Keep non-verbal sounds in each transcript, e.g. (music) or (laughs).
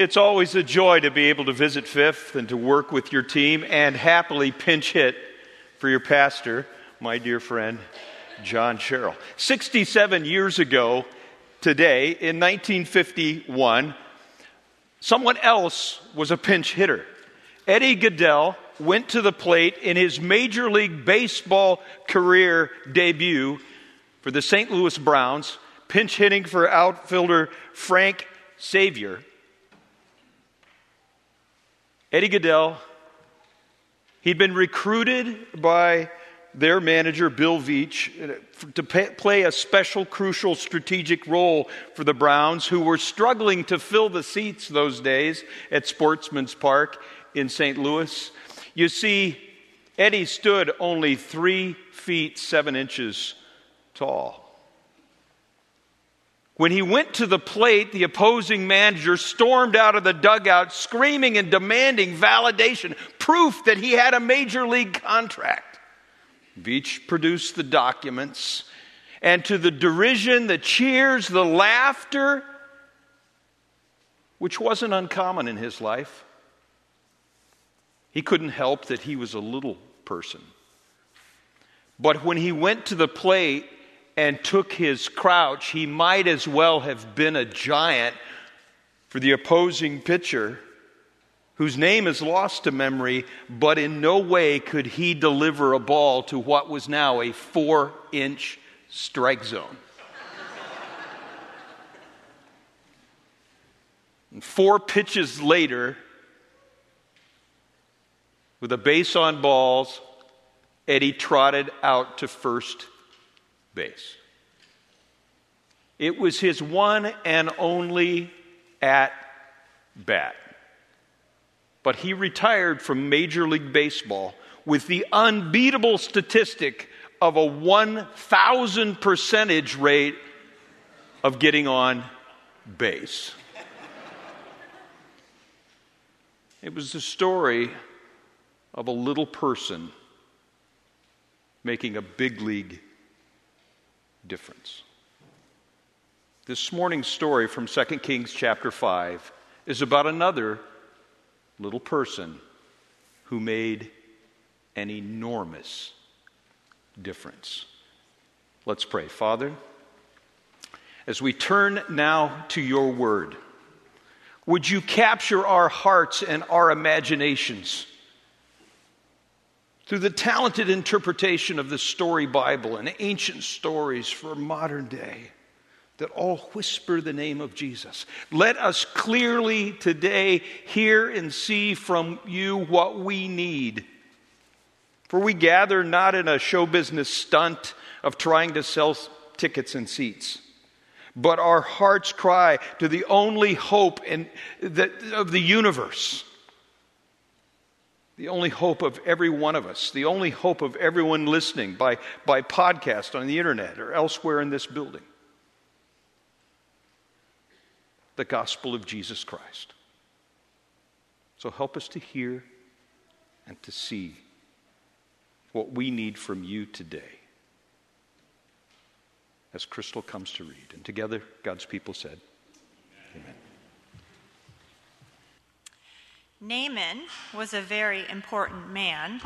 It's always a joy to be able to visit Fifth and to work with your team and happily pinch hit for your pastor, my dear friend, John Sherrill. 67 years ago today, in 1951, someone else was a pinch hitter. Eddie Gaedel went to the plate in his Major League Baseball career debut for the St. Louis Browns, pinch hitting for outfielder Frank Xavier. Eddie Gaedel, he'd been recruited by their manager, Bill Veeck, to play a special, crucial, strategic role for the Browns, who were struggling to fill the seats those days at Sportsman's Park in St. Louis. You see, Eddie stood only three feet seven inches tall. When he went to the plate, the opposing manager stormed out of the dugout screaming and demanding validation, proof that he had a major league contract. Beach produced the documents, and to the derision, the cheers, the laughter, which wasn't uncommon in his life, he couldn't help that he was a little person. But when he went to the plate and took his crouch, he might as well have been a giant for the opposing pitcher whose name is lost to memory, but in no way could he deliver a ball to what was now a four inch strike zone. and four pitches later, with a base on balls, Eddie trotted out to first base. It was his one and only at bat. But he retired from Major League Baseball with the unbeatable statistic of a 1,000 percentage rate of getting on base. It was the story of a little person making a big league difference. This morning's story from 2 Kings chapter 5 is about another little person who made an enormous difference. Let's pray. Father, as we turn now to your word, would you capture our hearts and our imaginations through the talented interpretation of the story Bible and ancient stories for modern day? that all whisper the name of Jesus. Let us clearly today hear and see from you what we need. For we gather not in a show business stunt of trying to sell tickets and seats, but our hearts cry to the only hope in the, of the universe. The only hope of every one of us, the only hope of everyone listening by, by podcast on the internet or elsewhere in this building the gospel of Jesus Christ. So help us to hear and to see what we need from you today as Crystal comes to read. And together, God's people said, Amen. Naaman was a very important man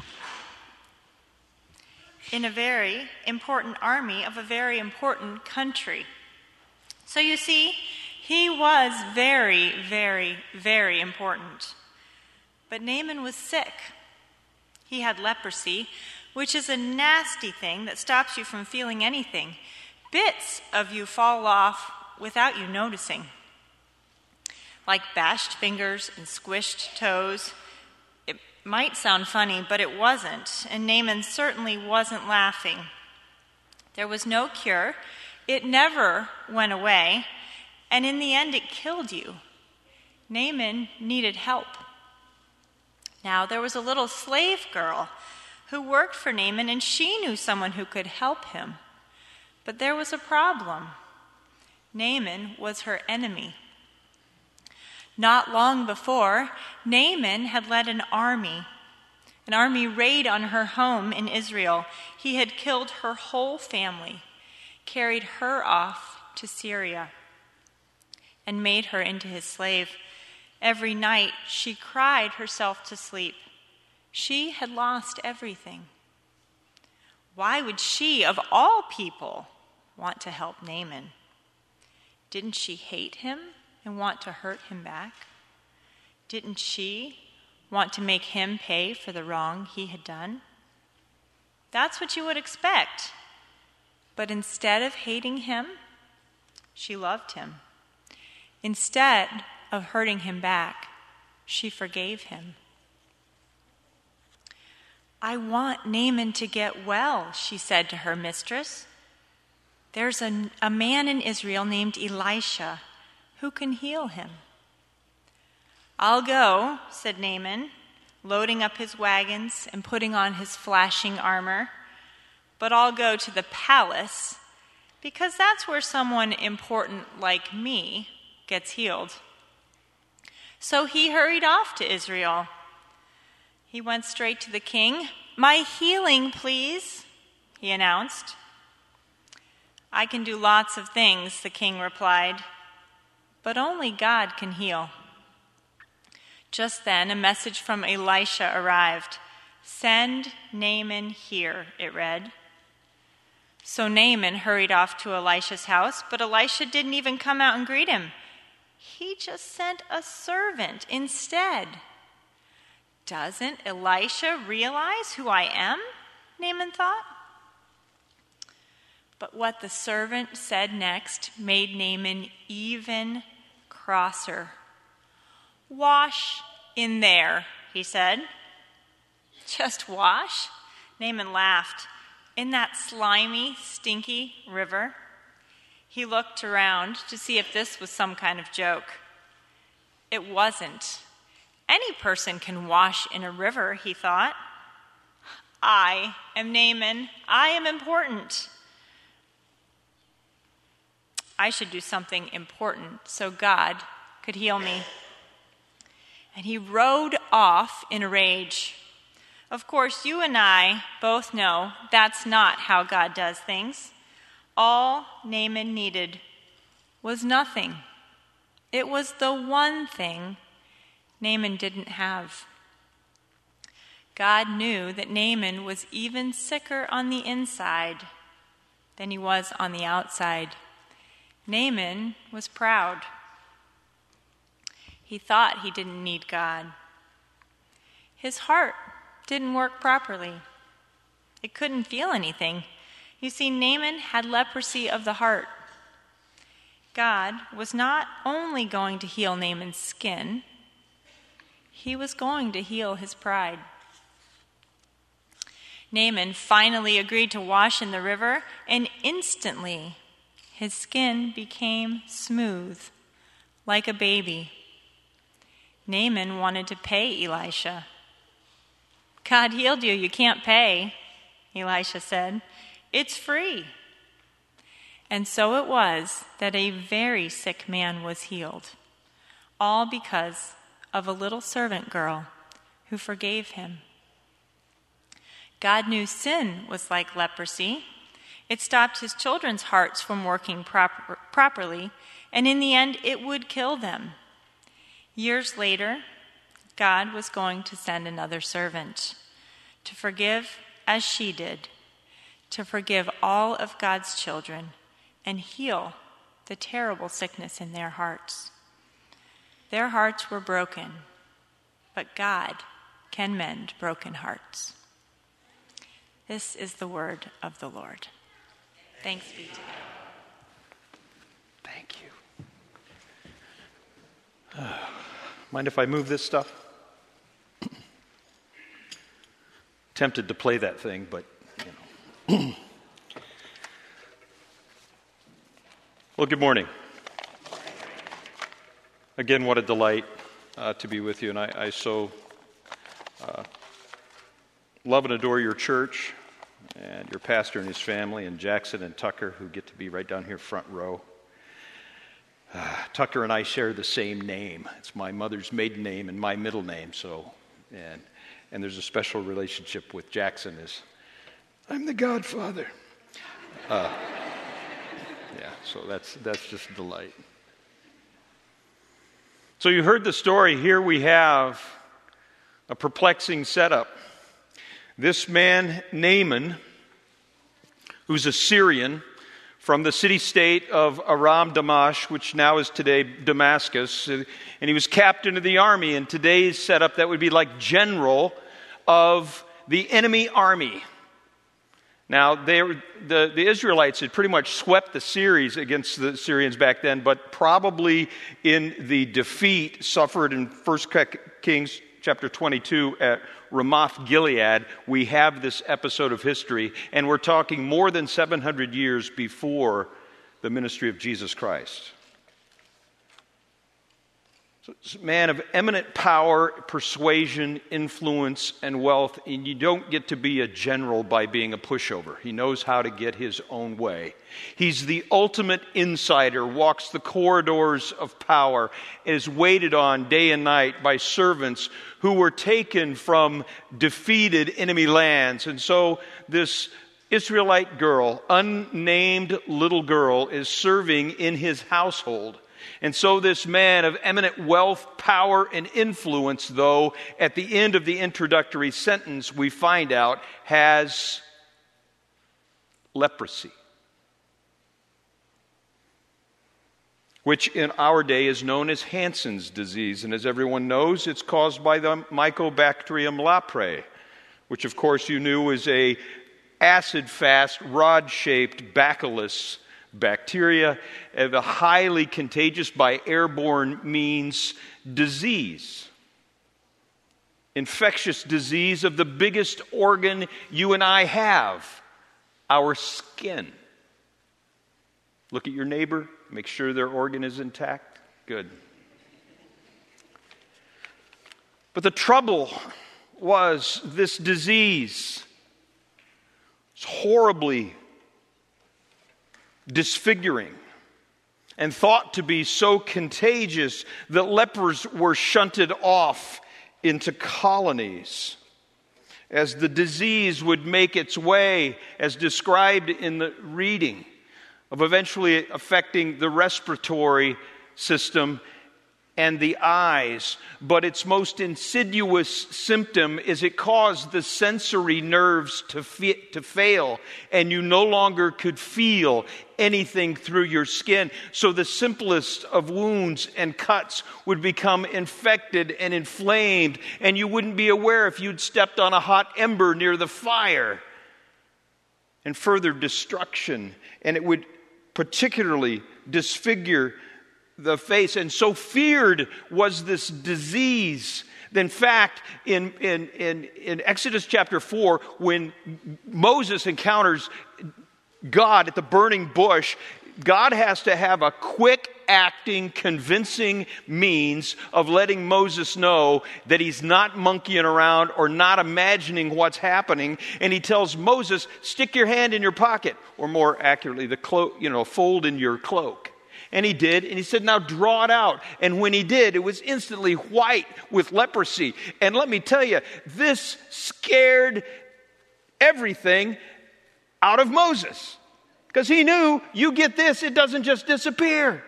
in a very important army of a very important country. So you see, he was very, very, very important. But Naaman was sick. He had leprosy, which is a nasty thing that stops you from feeling anything. Bits of you fall off without you noticing, like bashed fingers and squished toes. It might sound funny, but it wasn't, and Naaman certainly wasn't laughing. There was no cure, it never went away and in the end, it killed you. Naaman needed help. Now, there was a little slave girl who worked for Naaman, and she knew someone who could help him. But there was a problem Naaman was her enemy. Not long before, Naaman had led an army, an army raid on her home in Israel. He had killed her whole family, carried her off to Syria and made her into his slave. Every night she cried herself to sleep. She had lost everything. Why would she, of all people, want to help Naaman? Didn't she hate him and want to hurt him back? Didn't she want to make him pay for the wrong he had done? That's what you would expect. But instead of hating him, she loved him. Instead of hurting him back, she forgave him. I want Naaman to get well, she said to her mistress. There's a, a man in Israel named Elisha who can heal him. I'll go, said Naaman, loading up his wagons and putting on his flashing armor, but I'll go to the palace because that's where someone important like me gets healed. So he hurried off to Israel. He went straight to the king. My healing, please, he announced. I can do lots of things, the king replied, but only God can heal. Just then, a message from Elisha arrived. Send Naaman here, it read. So Naaman hurried off to Elisha's house, but Elisha didn't even come out and greet him. He just sent a servant instead. Doesn't Elisha realize who I am? Naaman thought. But what the servant said next made Naaman even crosser. Wash in there, he said. Just wash? Naaman laughed in that slimy, stinky river. He looked around to see if this was some kind of joke. It wasn't. Any person can wash in a river, he thought. I am Naaman. I am important. I should do something important so God could heal me. And he rode off in a rage. Of course, you and I both know that's not how God does things. All Naaman needed was nothing. It was the one thing Naaman didn't have. God knew that Naaman was even sicker on the inside than he was on the outside. Naaman was proud. He thought he didn't need God. His heart didn't work properly. It couldn't feel anything. You see, Naaman had leprosy of the heart. God was not only going to heal Naaman's skin, he was going to heal his pride. Naaman finally agreed to wash in the river, and instantly his skin became smooth, like a baby. Naaman wanted to pay Elisha. God healed you, you can't pay, Elisha said. It's free. And so it was that a very sick man was healed, all because of a little servant girl who forgave him. God knew sin was like leprosy. It stopped his children's hearts from working proper, properly, and in the end, it would kill them. Years later, God was going to send another servant to forgive as she did, to forgive all of God's children and heal the terrible sickness in their hearts. Their hearts were broken, but God can mend broken hearts. This is the word of the Lord. Thanks be to God. Thank you. Uh, (sighs) mind if I move this stuff? (coughs) Tempted to play that thing, but you know. (coughs) well, good morning. Again, what a delight uh, to be with you, and I, I so uh, love and adore your church and your pastor and his family, and Jackson and Tucker, who get to be right down here front row. Uh, (sighs) Tucker and I share the same name. It's my mother's maiden name and my middle name, so and and there's a special relationship with Jackson. Is I'm the Godfather. Uh, yeah, so that's that's just a delight. So you heard the story. Here we have a perplexing setup. This man, Naaman, who's a Syrian from the city state of Aram Damash, which now is today Damascus, and he was captain of the army. In today's setup, that would be like general of the enemy army. Now, they, the, the Israelites had pretty much swept the Syrians against the Syrians back then, but probably in the defeat suffered in 1 Kings chapter 22 at Ramoth Gilead, we have this episode of history, and we're talking more than 700 years before the ministry of Jesus Christ. Man of eminent power, persuasion, influence, and wealth, and you don't get to be a general by being a pushover. He knows how to get his own way. He's the ultimate insider, walks the corridors of power, is waited on day and night by servants who were taken from defeated enemy lands. And so this Israelite girl, unnamed little girl, is serving in his household. And so, this man of eminent wealth, power, and influence, though, at the end of the introductory sentence, we find out has leprosy. Which in our day is known as Hansen's disease. And as everyone knows, it's caused by the Mycobacterium leprae, which, of course, you knew is a acid fast, rod shaped bacillus bacteria, uh, the highly contagious by airborne means disease. Infectious disease of the biggest organ you and I have, our skin. Look at your neighbor, make sure their organ is intact. Good. But the trouble was this disease was horribly disfiguring and thought to be so contagious that lepers were shunted off into colonies. As the disease would make its way, as described in the reading, of eventually affecting the respiratory system and the eyes, but its most insidious symptom is it caused the sensory nerves to, fit, to fail, and you no longer could feel anything through your skin. So the simplest of wounds and cuts would become infected and inflamed, and you wouldn't be aware if you'd stepped on a hot ember near the fire. And further destruction, and it would particularly disfigure the face. And so feared was this disease. In fact, in, in, in, in Exodus chapter 4, when Moses encounters God at the burning bush, God has to have a quick acting, convincing means of letting Moses know that he's not monkeying around or not imagining what's happening. And he tells Moses, stick your hand in your pocket, or more accurately, the clo- you know, fold in your cloak. And he did. And he said, Now draw it out. And when he did, it was instantly white with leprosy. And let me tell you, this scared everything out of Moses. Because he knew, you get this, it doesn't just disappear.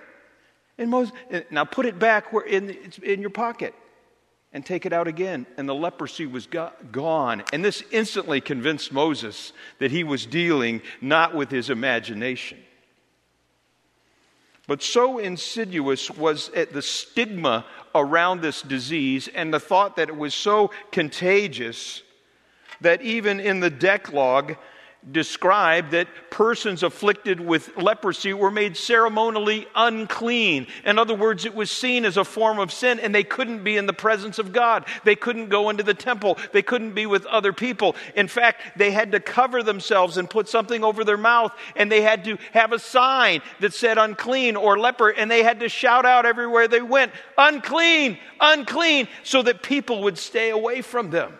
And Moses, now put it back where in, in your pocket and take it out again. And the leprosy was go- gone. And this instantly convinced Moses that he was dealing not with his imagination. But so insidious was the stigma around this disease and the thought that it was so contagious that even in the Decalogue, described that persons afflicted with leprosy were made ceremonially unclean. In other words, it was seen as a form of sin and they couldn't be in the presence of God. They couldn't go into the temple. They couldn't be with other people. In fact, they had to cover themselves and put something over their mouth and they had to have a sign that said unclean or leper and they had to shout out everywhere they went, unclean, unclean, so that people would stay away from them.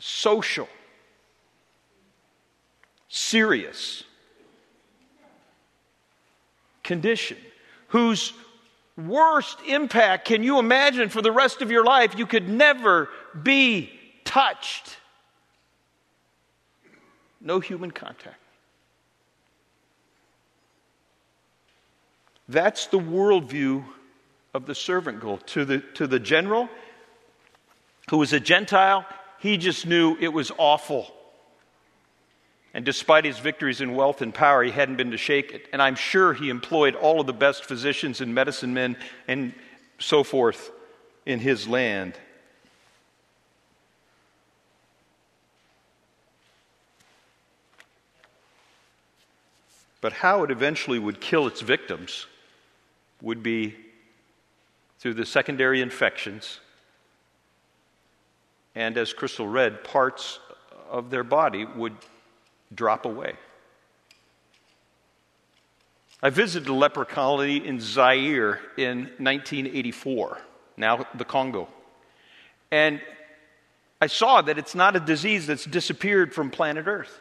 Social serious condition, whose worst impact can you imagine for the rest of your life? You could never be touched. No human contact. That's the worldview of the servant girl. To the, to the general, who was a Gentile, he just knew it was awful. And despite his victories in wealth and power, he hadn't been to shake it. And I'm sure he employed all of the best physicians and medicine men and so forth in his land. But how it eventually would kill its victims would be through the secondary infections. And as Crystal read, parts of their body would drop away. I visited a leper colony in Zaire in 1984, now the Congo. And I saw that it's not a disease that's disappeared from planet Earth.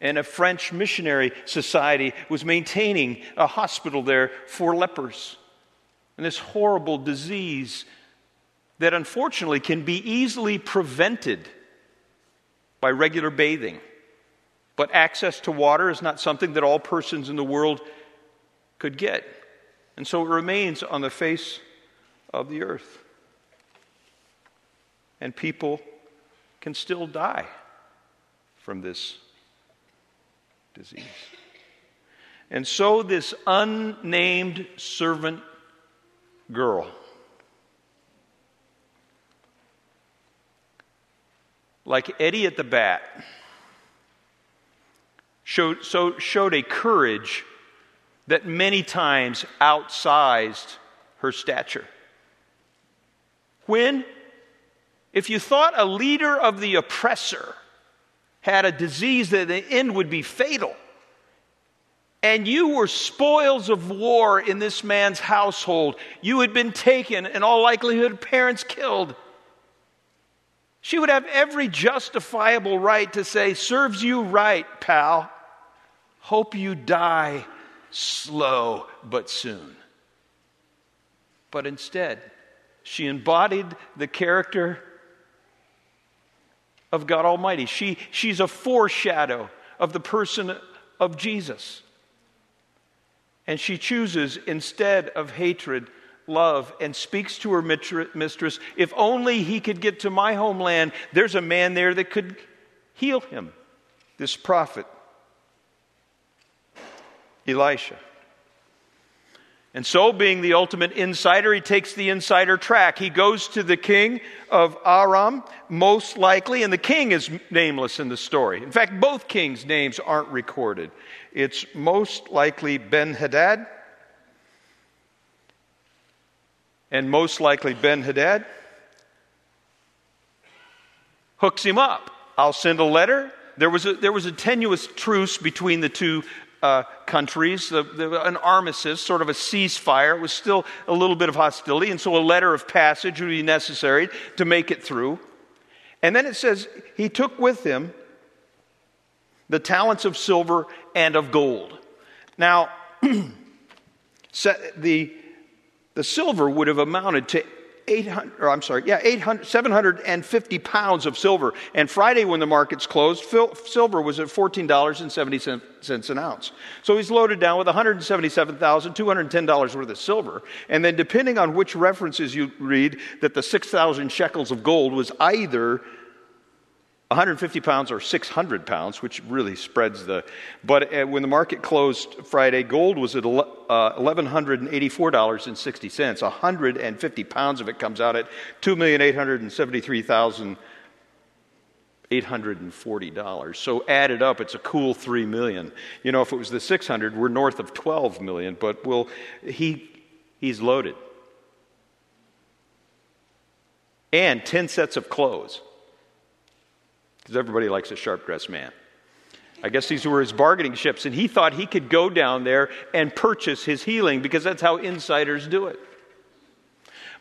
And a French missionary society was maintaining a hospital there for lepers. And this horrible disease that unfortunately can be easily prevented by regular bathing. But access to water is not something that all persons in the world could get. And so it remains on the face of the earth. And people can still die from this disease. And so this unnamed servant girl like Eddie at the bat showed, so, showed a courage that many times outsized her stature. When, if you thought a leader of the oppressor had a disease that the end would be fatal, and you were spoils of war in this man's household, you had been taken, in all likelihood, parents killed. She would have every justifiable right to say, Serves you right, pal. Hope you die slow but soon. But instead, she embodied the character of God Almighty. She, she's a foreshadow of the person of Jesus. And she chooses, instead of hatred, love and speaks to her mistress, If only he could get to my homeland, there's a man there that could heal him. This prophet Elisha. And so, being the ultimate insider, he takes the insider track. He goes to the king of Aram, most likely, and the king is nameless in the story. In fact, both kings' names aren't recorded. It's most likely Ben Hadad, and most likely Ben Hadad hooks him up. I'll send a letter. There was a, there was a tenuous truce between the two uh, countries, the, the, an armistice, sort of a ceasefire. It was still a little bit of hostility, and so a letter of passage would be necessary to make it through. And then it says, He took with him the talents of silver and of gold. Now, (clears throat) the, the silver would have amounted to 800, or I'm sorry, yeah, 800, 750 pounds of silver. And Friday, when the markets closed, silver was at $14.70 an ounce. So he's loaded down with $177,210 worth of silver. And then, depending on which references you read, that the 6,000 shekels of gold was either 150 pounds or 600 pounds, which really spreads the. But uh, when the market closed Friday, gold was at $1,184.60. Uh, 150 pounds of it comes out at $2,873,840. So added up, it's a cool 3 million. You know, if it was the 600, we're north of 12 million, but we'll, he, he's loaded. And 10 sets of clothes because everybody likes a sharp dressed man. I guess these were his bargaining chips, and he thought he could go down there and purchase his healing because that's how insiders do it.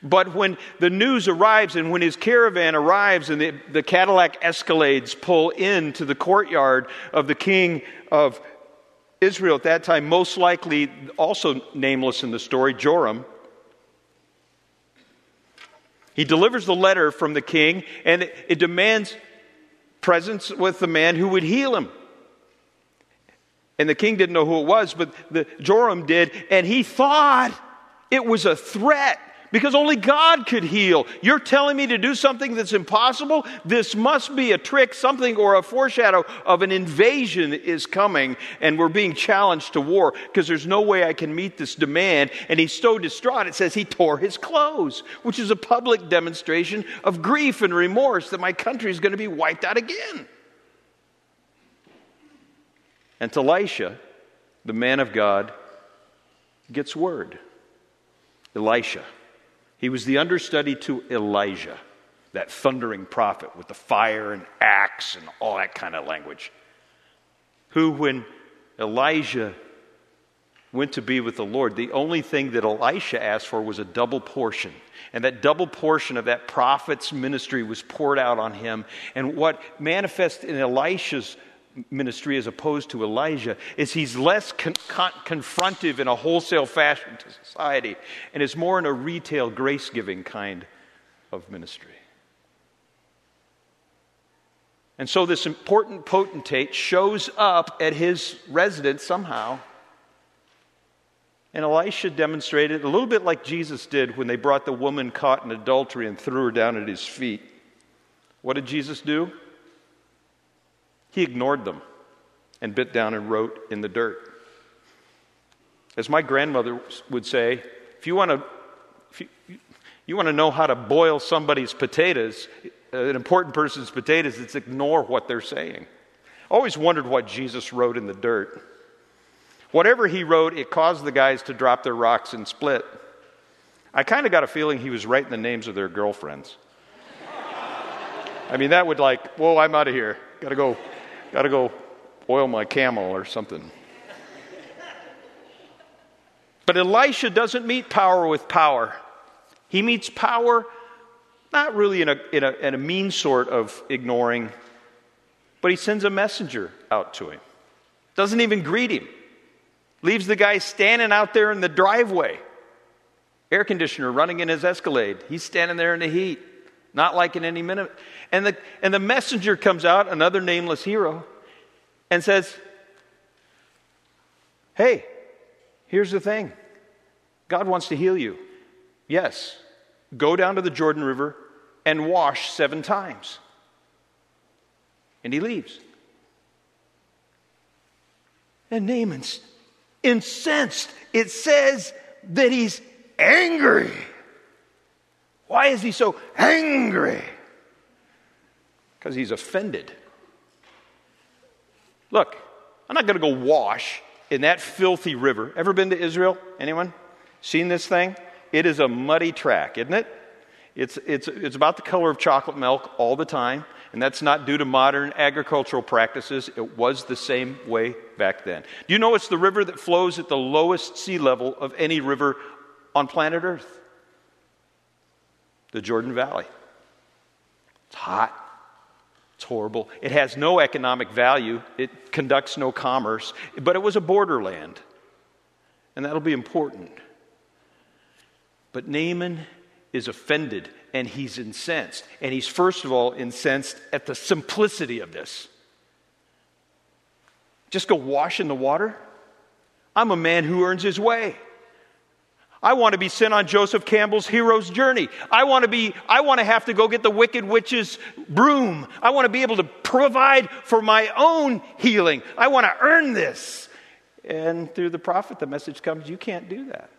But when the news arrives and when his caravan arrives and the, the Cadillac Escalades pull into the courtyard of the king of Israel at that time, most likely also nameless in the story, Joram, he delivers the letter from the king and it, it demands presence with the man who would heal him. And the king didn't know who it was, but the Joram did, and he thought, It was a threat because only God could heal. You're telling me to do something that's impossible? This must be a trick, something or a foreshadow of an invasion is coming, and we're being challenged to war because there's no way I can meet this demand. And he's so distraught, it says he tore his clothes, which is a public demonstration of grief and remorse that my country is going to be wiped out again. And to Elisha, the man of God, gets word. Elisha. He was the understudy to Elijah, that thundering prophet with the fire and axe and all that kind of language. Who, when Elijah went to be with the Lord, the only thing that Elisha asked for was a double portion. And that double portion of that prophet's ministry was poured out on him. And what manifests in Elisha's ministry as opposed to Elijah is he's less con- con- confrontive in a wholesale fashion to society and is more in a retail grace giving kind of ministry. And so this important potentate shows up at his residence somehow. And Elisha demonstrated a little bit like Jesus did when they brought the woman caught in adultery and threw her down at his feet. What did Jesus do? He ignored them and bit down and wrote in the dirt. As my grandmother would say, if you want to, if you, you want to know how to boil somebody's potatoes, an important person's potatoes, it's ignore what they're saying. I always wondered what Jesus wrote in the dirt. Whatever he wrote, it caused the guys to drop their rocks and split. I kind of got a feeling he was writing the names of their girlfriends. I mean, that would like, whoa, I'm out of here. Got to go Got to go oil my camel or something. But Elisha doesn't meet power with power. He meets power not really in a, in, a, in a mean sort of ignoring, but he sends a messenger out to him. Doesn't even greet him. Leaves the guy standing out there in the driveway. Air conditioner running in his Escalade. He's standing there in the heat, not like in any minute. And the, and the messenger comes out, another nameless hero, and says, Hey, here's the thing God wants to heal you. Yes, go down to the Jordan River and wash seven times. And he leaves. And Naaman's incensed. It says that he's angry. Why is he so angry? because he's offended. Look, I'm not going to go wash in that filthy river. Ever been to Israel? Anyone? Seen this thing? It is a muddy track, isn't it? It's, it's, it's about the color of chocolate milk all the time, and that's not due to modern agricultural practices. It was the same way back then. Do you know it's the river that flows at the lowest sea level of any river on planet Earth? The Jordan Valley. It's hot, it's horrible. It has no economic value. It conducts no commerce. But it was a borderland. And that'll be important. But Naaman is offended and he's incensed. And he's, first of all, incensed at the simplicity of this. Just go wash in the water? I'm a man who earns his way. I want to be sent on Joseph Campbell's hero's journey. I want to be, I want to have to go get the wicked witch's broom. I want to be able to provide for my own healing. I want to earn this. And through the prophet, the message comes you can't do that.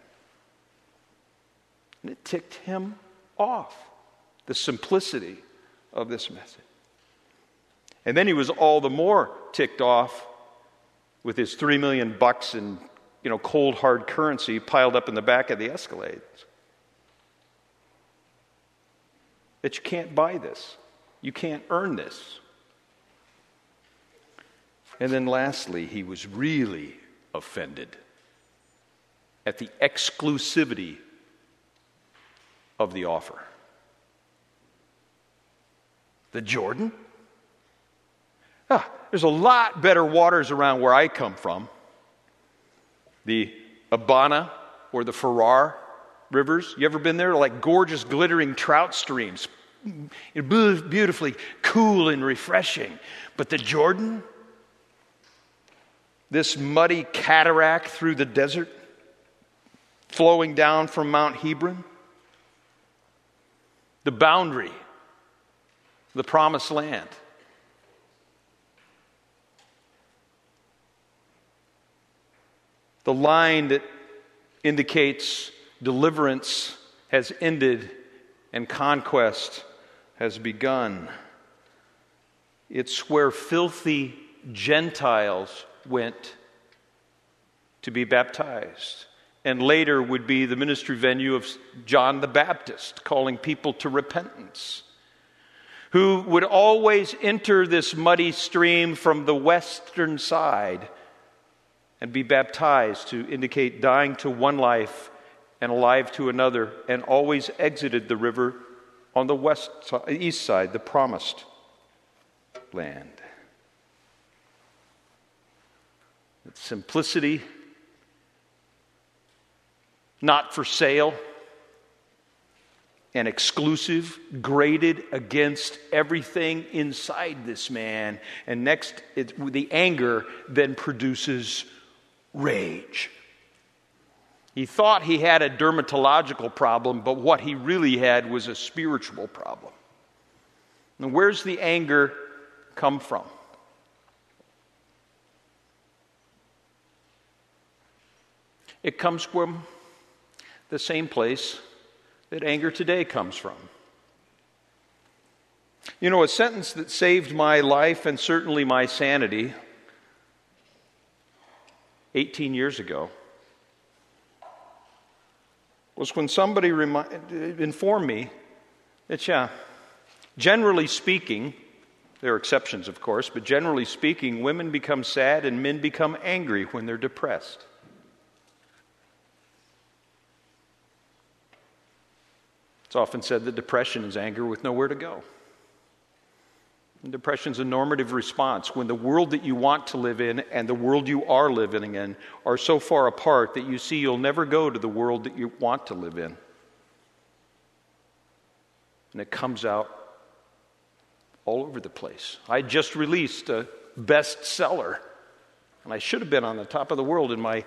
And it ticked him off, the simplicity of this message. And then he was all the more ticked off with his three million bucks in you know, cold, hard currency piled up in the back of the Escalades. That you can't buy this, you can't earn this. And then lastly, he was really offended at the exclusivity of the offer. The Jordan? Ah, there's a lot better waters around where I come from the Abana or the Pharpar rivers. You ever been there? Like gorgeous, glittering trout streams, beautifully cool and refreshing. But the Jordan, this muddy cataract through the desert, flowing down from Mount Hermon, the boundary, the promised land. The line that indicates deliverance has ended and conquest has begun. It's where filthy Gentiles went to be baptized. And later would be the ministry venue of John the Baptist, calling people to repentance, who would always enter this muddy stream from the western side and be baptized to indicate dying to one life and alive to another, and always exited the river on the west east side, the promised land. It's simplicity, not for sale, and exclusive, graded against everything inside this man. And next, the anger then produces rage. He thought he had a dermatological problem, but what he really had was a spiritual problem. And where's the anger come from? It comes from the same place that anger today comes from. You know, a sentence that saved my life and certainly my sanity 18 years ago was when somebody remi- informed me that, yeah, generally speaking, there are exceptions, of course, but generally speaking, women become sad and men become angry when they're depressed. It's often said that depression is anger with nowhere to go. Depression is a normative response when the world that you want to live in and the world you are living in are so far apart that you see you'll never go to the world that you want to live in. And it comes out all over the place. I just released a bestseller, and I should have been on the top of the world. And my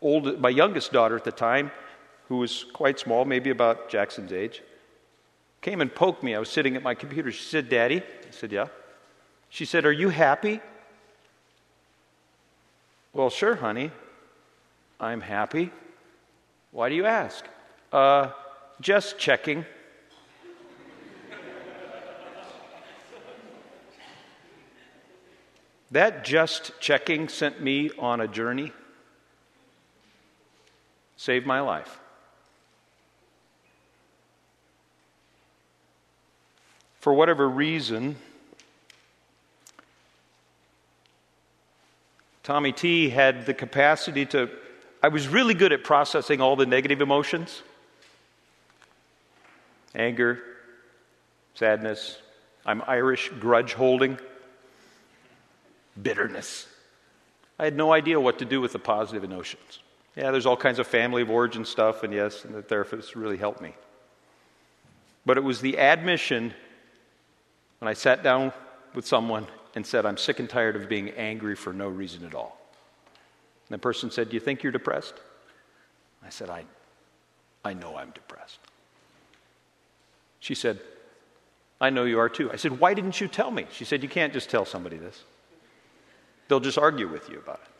old, my youngest daughter at the time, who was quite small, maybe about Jackson's age, came and poked me. I was sitting at my computer. She said, Daddy. I said, Yeah. She said, Are you happy? Well, sure, honey. I'm happy. Why do you ask? Uh, just checking. that just checking sent me on a journey, saved my life. For whatever reason, Tommy T had the capacity to. I was really good at processing all the negative emotions anger, sadness. I'm Irish, grudge holding, bitterness. I had no idea what to do with the positive emotions. Yeah, there's all kinds of family of origin stuff, and yes, and the therapist really helped me. But it was the admission when I sat down with someone and said, I'm sick and tired of being angry for no reason at all. And the person said, Do you think you're depressed? I said, I, I know I'm depressed. She said, I know you are too. I said, Why didn't you tell me? She said, You can't just tell somebody this, they'll just argue with you about it.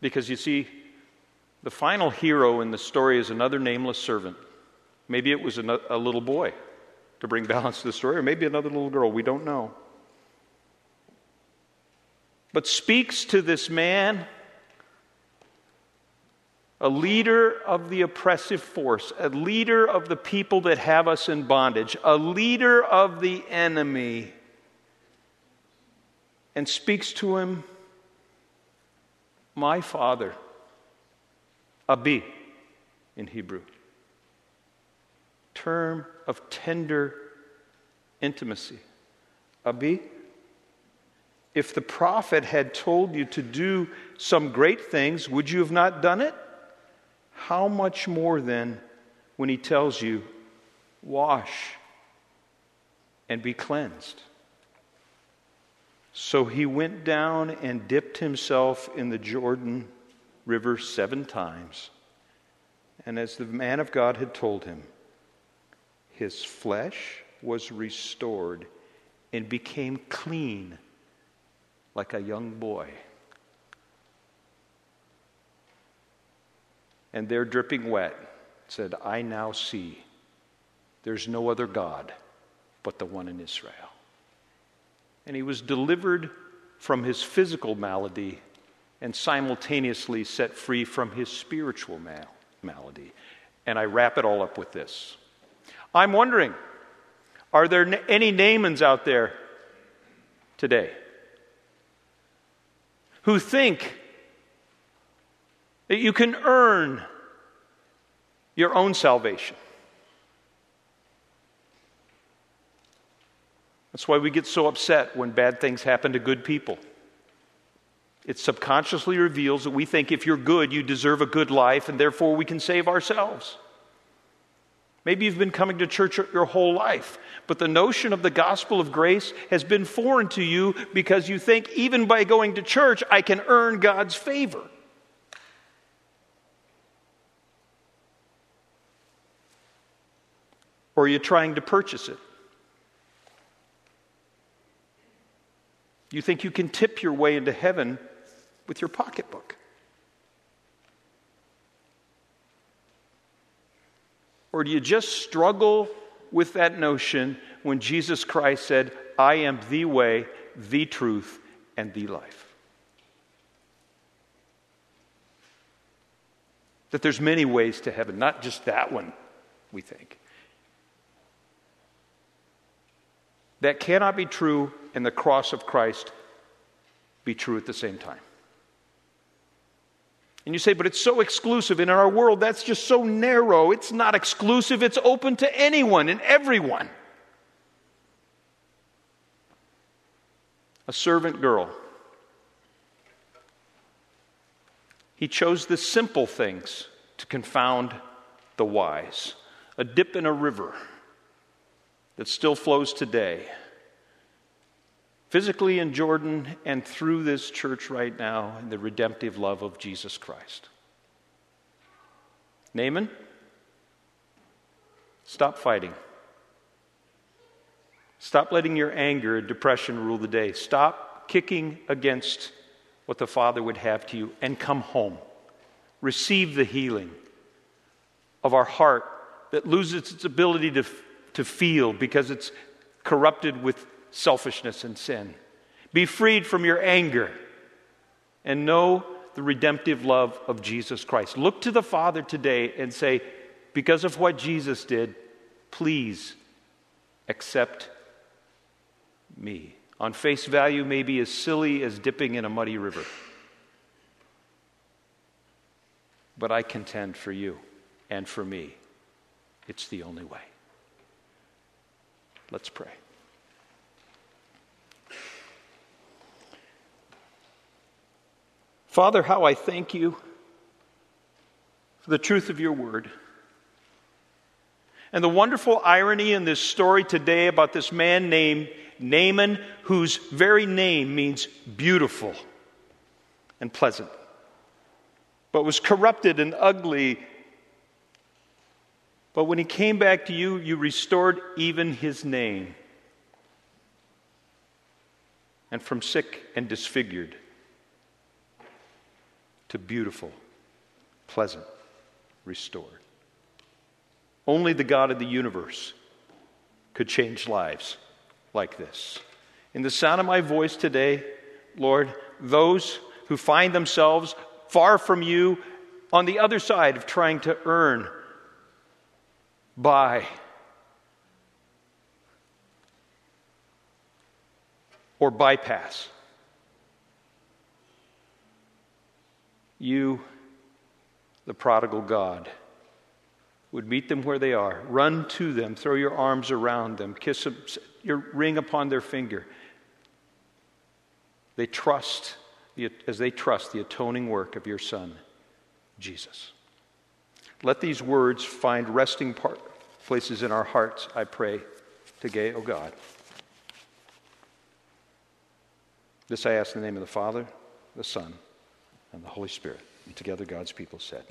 Because you see, the final hero in the story is another nameless servant. Maybe it was a, little boy to bring (laughs) balance to the story, or maybe another little girl. We don't know. But speaks to this man, a leader of the oppressive force, a leader of the people that have us in bondage, a leader of the enemy, and speaks to him my father. Abi in Hebrew. Term of tender intimacy. Abi. If the prophet had told you to do some great things, would you have not done it? How much more then when he tells you, wash and be cleansed. So he went down and dipped himself in the Jordan River seven times. And as the man of God had told him, his flesh was restored and became clean like a young boy. And there, dripping wet, said, I now see there's no other God but the one in Israel. And he was delivered from his physical malady and simultaneously set free from his spiritual mal- malady. And I wrap it all up with this. I'm wondering are there any Naamans out there today who think that you can earn your own salvation? That's why we get so upset when bad things happen to good people. It subconsciously reveals that we think if you're good, you deserve a good life, and therefore we can save ourselves. Maybe you've been coming to church your whole life, but the notion of the gospel of grace has been foreign to you because you think even by going to church, I can earn God's favor. Or are you trying to purchase it? You think you can tip your way into heaven with your pocketbook? Or do you just struggle with that notion when Jesus Christ said, I am the way, the truth, and the life? That there's many ways to heaven, not just that one, we think. That cannot be true and the cross of Christ be true at the same time. And you say, but it's so exclusive. And in our world, that's just so narrow. It's not exclusive, it's open to anyone and everyone. A servant girl. He chose the simple things to confound the wise. A dip in a river that still flows today physically in Jordan and through this church right now in the redemptive love of Jesus Christ. Naaman, stop fighting. Stop letting your anger and depression rule the day. Stop kicking against what the Father would have to you and come home. Receive the healing of our heart that loses its ability to, to feel because it's corrupted with selfishness and sin. Be freed from your anger and know the redemptive love of Jesus Christ. Look to the Father today and say, because of what Jesus did, please accept me. On face value, maybe as silly as dipping in a muddy river. But I contend for you and for me, it's the only way. Let's pray. Father, how I thank you for the truth of your word. And the wonderful irony in this story today about this man named Naaman, whose very name means beautiful and pleasant, but was corrupted and ugly. But when he came back to you, you restored even his name. And from sick and disfigured, to beautiful, pleasant, restored. Only the God of the universe could change lives like this. In the sound of my voice today, Lord, those who find themselves far from you on the other side of trying to earn, buy, or bypass you, the prodigal God, would meet them where they are, run to them, throw your arms around them, kiss them, your ring upon their finger. They trust, as they trust the atoning work of your Son, Jesus. Let these words find resting places in our hearts, I pray, to today, O God. This I ask in the name of the Father, the Son, and the Holy Spirit. And together God's people said.